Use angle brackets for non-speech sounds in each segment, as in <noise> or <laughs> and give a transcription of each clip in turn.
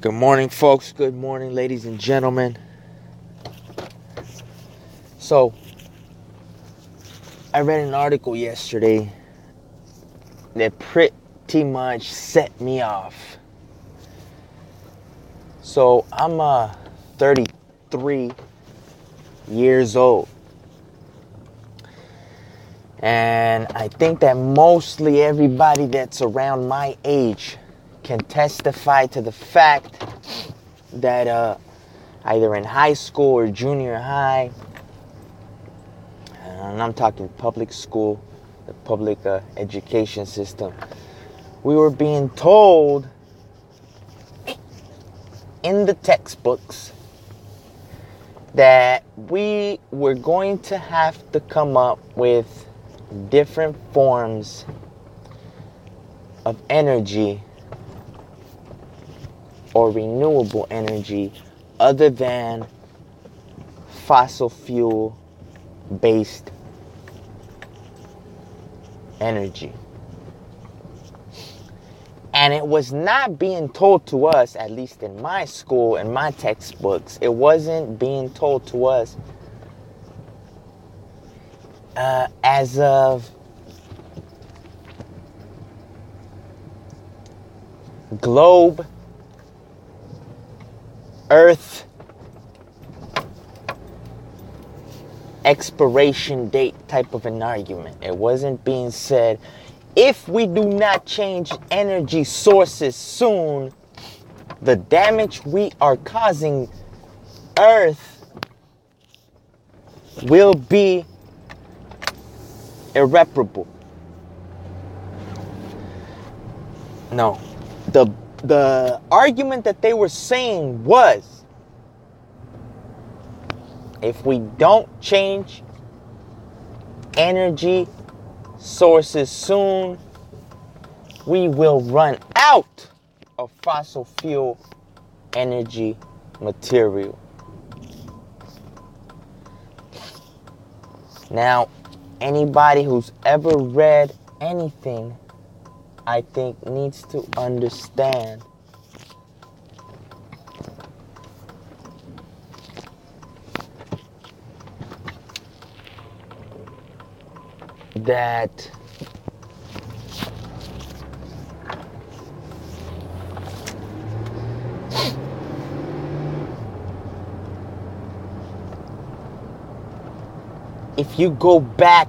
Good morning, folks. Good morning, ladies and gentlemen. So, I read an article yesterday that pretty much set me off. So, I'm uh, 33 years old. And I think that mostly everybody that's around my age can testify to the fact that uh, either in high school or junior high, and I'm talking public school, the public uh, education system, we were being told in the textbooks that we were going to have to come up with different forms of energy or renewable energy other than fossil fuel based energy. And it was not being told to us, at least in my school, in my textbooks, it wasn't being told to us uh, as of globe, earth, expiration date type of an argument. It wasn't being said, if we do not change energy sources soon, the damage we are causing Earth will be irreparable. No. The the argument that they were saying was if we don't change energy sources soon, we will run out of fossil fuel energy material. Now, anybody who's ever read anything, I think, needs to understand. That if you go back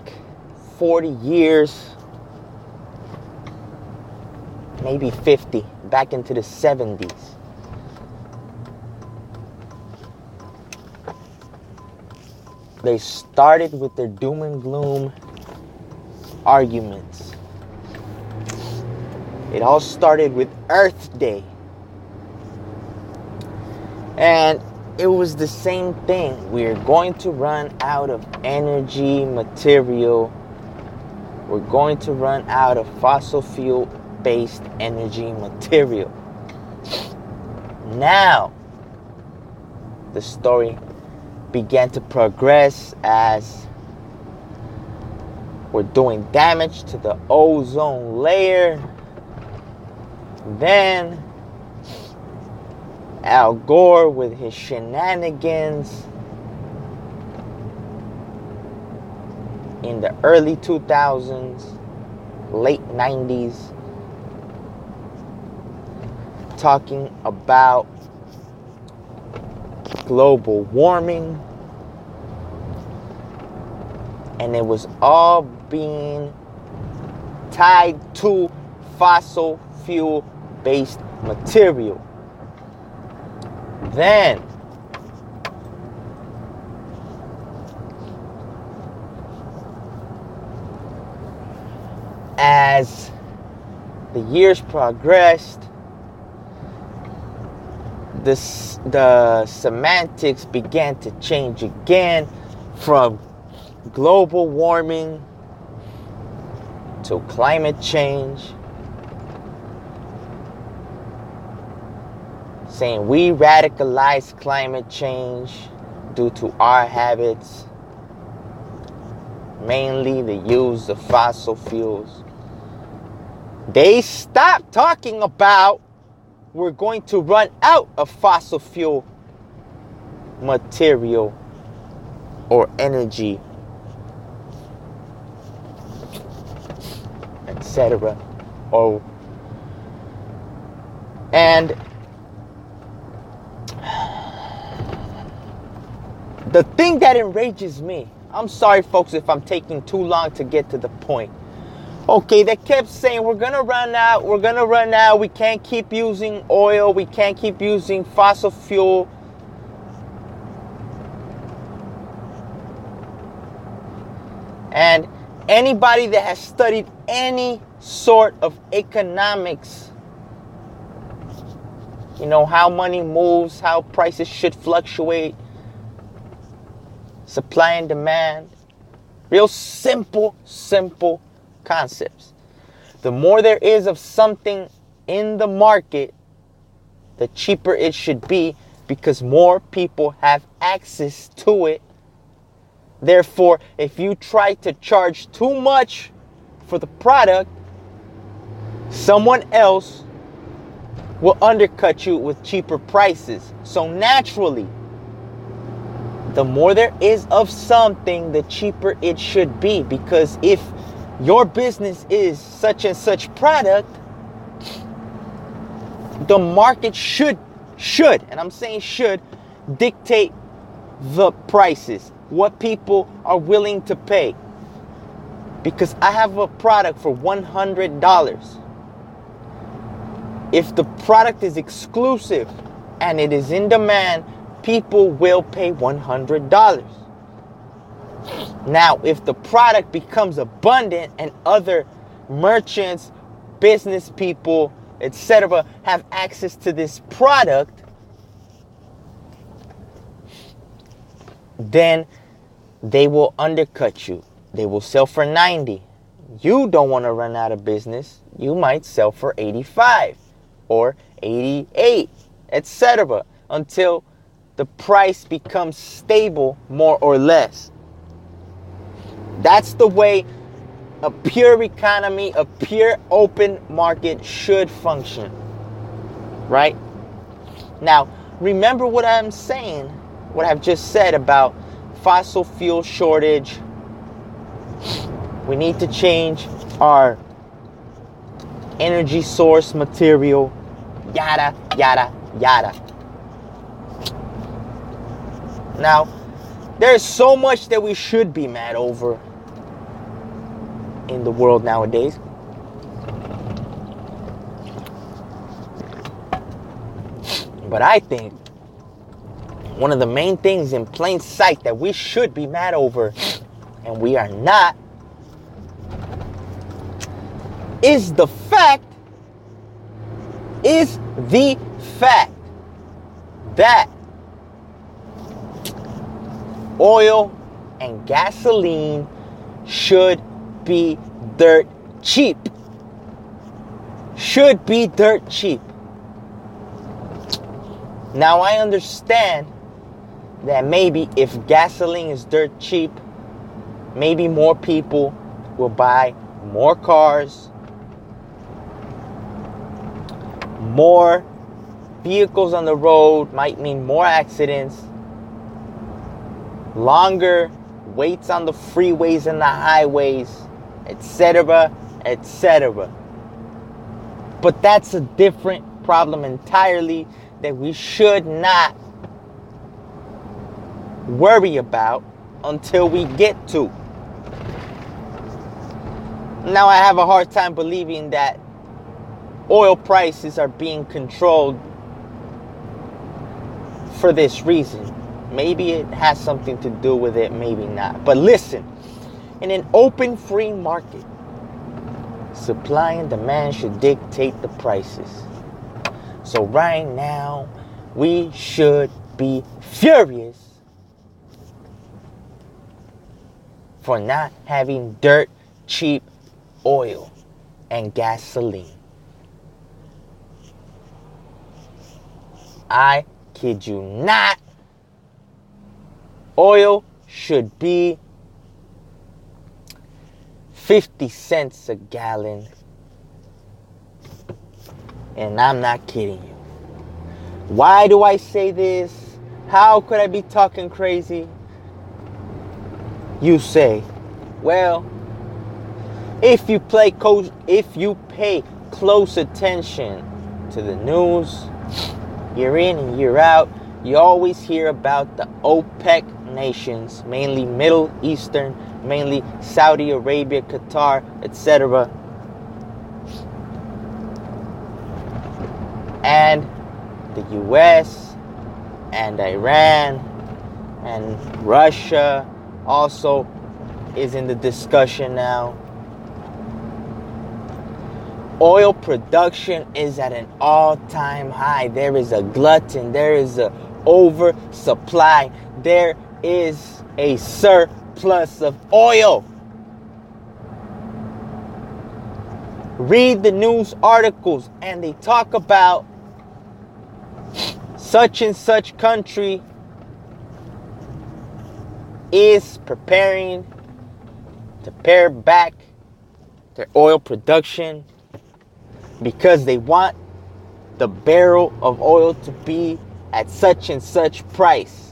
40 years, maybe 50, back into the 70s, they started with their doom and gloom arguments. It all started with Earth Day. And it was the same thing. We're going to run out of energy material. We're going to run out of fossil fuel based energy material. Now, the story began to progress as we're doing damage to the ozone layer. Then Al Gore with his shenanigans in the early 2000s, late 90s, talking about global warming. And it was all being tied to fossil fuel based material. Then, as the years progressed, this, the semantics began to change again from global warming to climate change. Saying we radicalize climate change due to our habits, mainly the use of fossil fuels. They stopped talking about we're going to run out of fossil fuel material or energy, etc. Or oh. and the thing that enrages me, I'm sorry, folks, if I'm taking too long to get to the point. Okay, they kept saying we're gonna run out, we're gonna run out, we can't keep using oil, we can't keep using fossil fuel. And anybody that has studied any sort of economics, you know, how money moves, how prices should fluctuate, supply and demand, real simple, simple concepts. The more there is of something in the market, the cheaper it should be because more people have access to it. Therefore, if you try to charge too much for the product, someone else will undercut you with cheaper prices. So naturally, the more there is of something, the cheaper it should be. Because if your business is such and such product, the market should, should, and I'm saying should, dictate the prices, what people are willing to pay. Because I have a product for $100. If the product is exclusive and it is in demand, people will pay $100. Now, if the product becomes abundant and other merchants, business people, etc., have access to this product, then they will undercut you. They will sell for 90. You don't want to run out of business. You might sell for 85 or 88, etc., until the price becomes stable more or less. That's the way a pure economy, a pure open market should function. Right? Now, remember what I'm saying, what I've just said about fossil fuel shortage. We need to change our energy source material, yada, yada, yada. Now, there's so much that we should be mad over in the world nowadays. But I think one of the main things in plain sight that we should be mad over, and we are not, is the fact, is the fact that oil and gasoline should be dirt cheap. Should be dirt cheap. Now I understand that maybe if gasoline is dirt cheap, maybe more people will buy more cars, more vehicles on the road might mean more accidents, longer waits on the freeways and the highways, etc., etc. But that's a different problem entirely that we should not worry about until we get to. Now, I have a hard time believing that oil prices are being controlled for this reason. Maybe it has something to do with it, maybe not. But listen, in an open free market, supply and demand should dictate the prices. So, right now, we should be furious for not having dirt cheap oil and gasoline. I kid you not Oil should be 50 cents a gallon. And I'm not kidding you. Why do I say this? How could I be talking crazy? You say, well, if you play co- if you pay close attention to the news, year in and year out, you always hear about the OPEC nations, mainly Middle Eastern, mainly Saudi Arabia, Qatar, etc. And the US and Iran and Russia also is in the discussion now. Oil production is at an all-time high. There is a glutton, there is a oversupply. There is a surplus of oil. Read the news articles and they talk about such and such country is preparing to pare back their oil production because they want the barrel of oil to be at such and such price.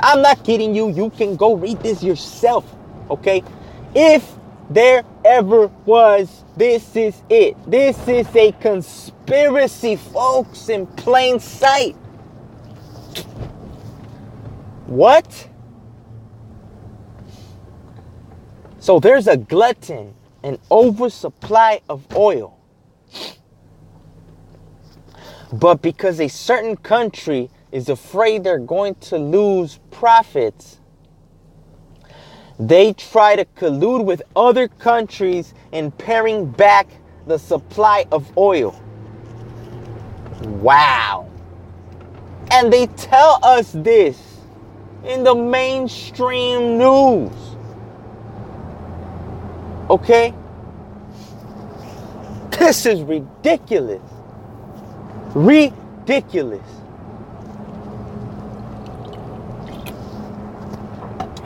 I'm not kidding you. You can go read this yourself. Okay? If there ever was, this is it. This is a conspiracy, folks, in plain sight. What? So there's a glutton, an oversupply of oil. But because a certain country is afraid they're going to lose profits, they try to collude with other countries in paring back the supply of oil. Wow. And they tell us this in the mainstream news. Okay? This is ridiculous. Ridiculous.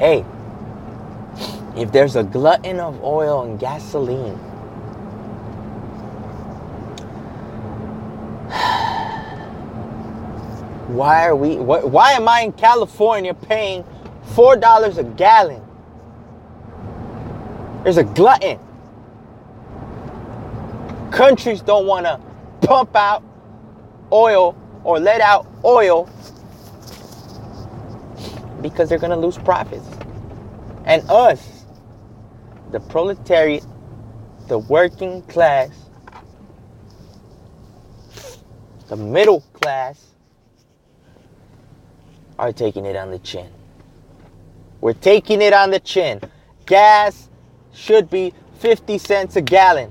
Hey, if there's a glutton of oil and gasoline, <sighs> why are we why, why am I in California paying $4 a gallon? There's a glutton. Countries don't want to pump out oil or let out oil because they're going to lose profits. And us, the proletariat, the working class, the middle class, are taking it on the chin. We're taking it on the chin. Gas should be 50 cents a gallon.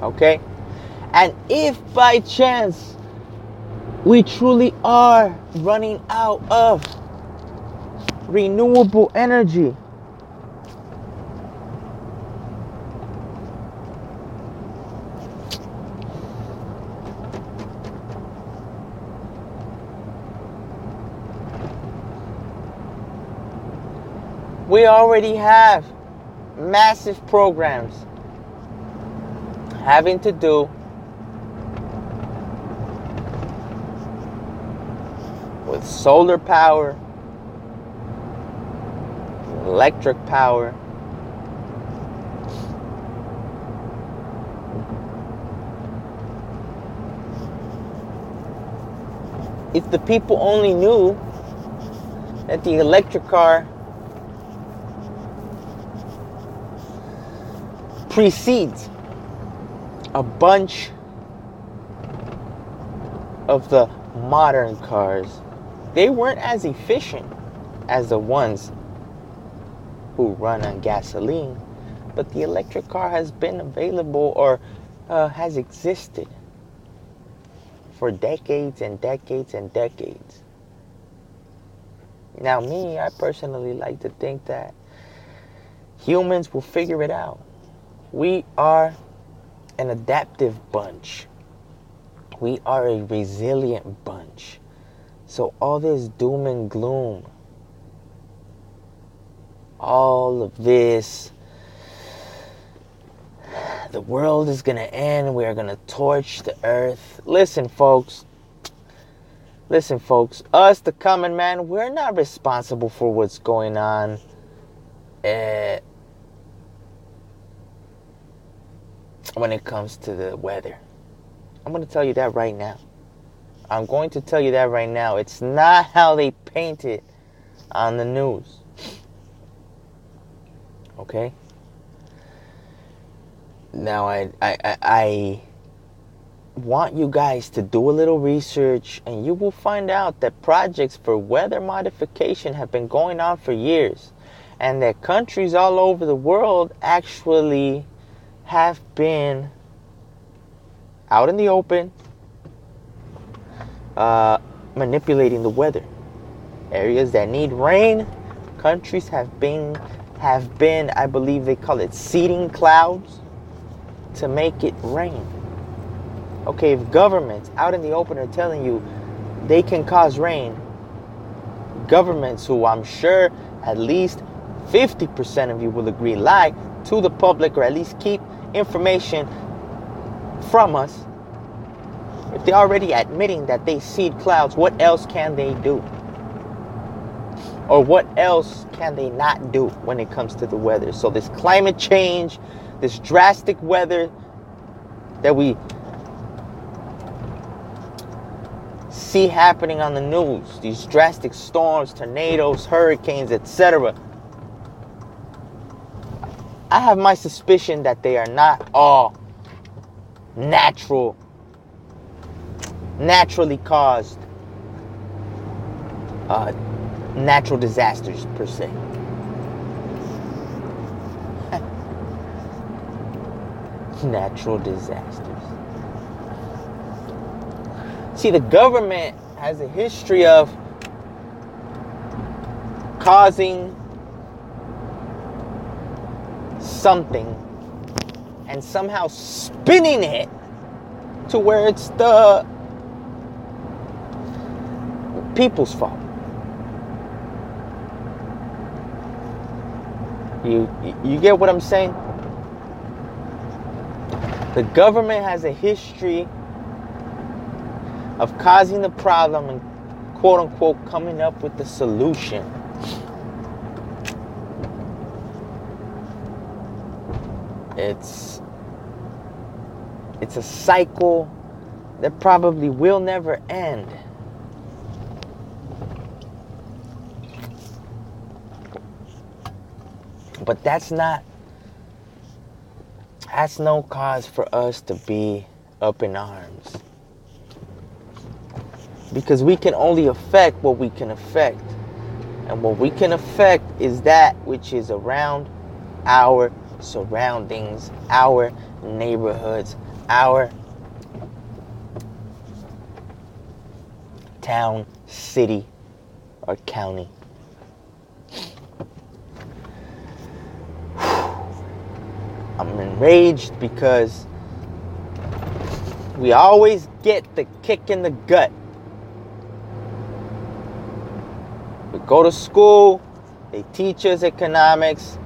Okay? And if by chance we truly are running out of renewable energy, we already have massive programs having to do with solar power, electric power, if the people only knew that the electric car precedes a bunch of the modern cars, they weren't as efficient as the ones who run on gasoline, but the electric car has been available or uh, has existed for decades and decades and decades. Now, me, I personally like to think that humans will figure it out. We are an adaptive bunch. We are a resilient bunch. So, all this doom and gloom, all of this the world is going to end. We are going to torch the earth. Listen, folks. Listen, folks. Us, the common man, we're not responsible for what's going on. Uh, when it comes to the weather. I'm going to tell you that right now. I'm going to tell you that right now. It's not how they paint it on the news. Okay? Now, I, I, I, want you guys to do a little research, and you will find out that projects for weather modification have been going on for years, and that countries all over the world actually have been out in the open uh, manipulating the weather. Areas that need rain, countries have been have been, I believe they call it seeding clouds to make it rain. Okay, if governments out in the open are telling you they can cause rain, governments who I'm sure at least 50% of you will agree lie to the public or at least keep information from us, if they're already admitting that they seed clouds, what else can they do? Or what else can they not do when it comes to the weather? So, this climate change, this drastic weather that we see happening on the news, these drastic storms, tornadoes, hurricanes, etc I have my suspicion that they are not all natural, naturally caused uh, natural disasters per se. <laughs> natural disasters. See, the government has a history of causing something and somehow spinning it to where it's the people's fault. You you get what I'm saying? The government has a history of causing the problem and quote unquote coming up with the solution. It's it's a cycle that probably will never end. But that's not that's no cause for us to be up in arms. Because we can only affect what we can affect. And what we can affect is that which is around our surroundings, our neighborhoods, our town, city, or county. I'm enraged because we always get the kick in the gut. We go to school, they teach us economics,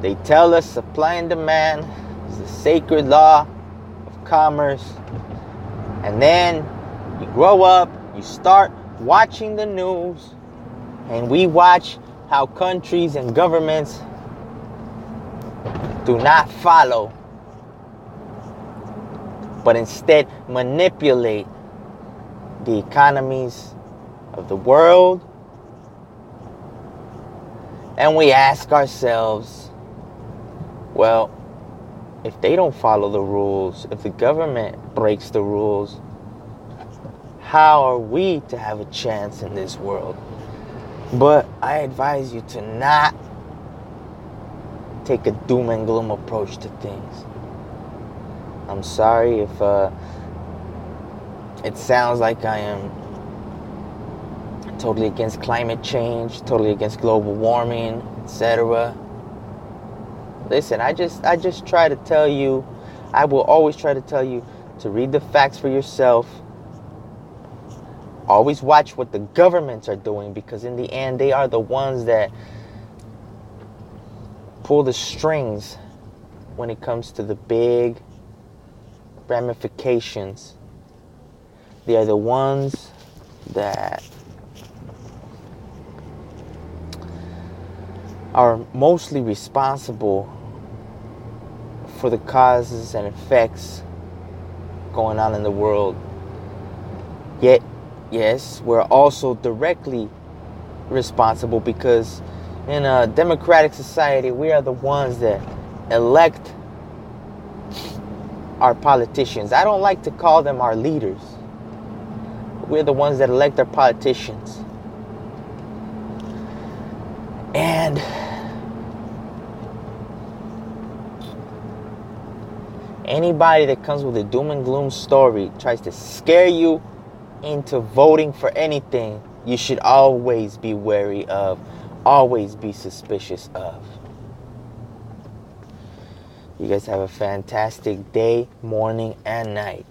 they tell us supply and demand is the sacred law of commerce. And then you grow up, you start watching the news, and we watch how countries and governments do not follow, but instead manipulate the economies of the world. And we ask ourselves, well, if they don't follow the rules, if the government breaks the rules, how are we to have a chance in this world? But I advise you to not take a doom and gloom approach to things. I'm sorry if uh, it sounds like I am totally against climate change, totally against global warming, etc. Listen, I just I just try to tell you, I will always try to tell you to read the facts for yourself. Always watch what the governments are doing because in the end they are the ones that pull the strings when it comes to the big ramifications. They are the ones that are mostly responsible for the causes and effects going on in the world. Yet, yes, we're also directly responsible because in a democratic society, we are the ones that elect our politicians. I don't like to call them our leaders. We're the ones that elect our politicians. And anybody that comes with a doom and gloom story tries to scare you into voting for anything, you should always be wary of, always be suspicious of. You guys have a fantastic day, morning, and night.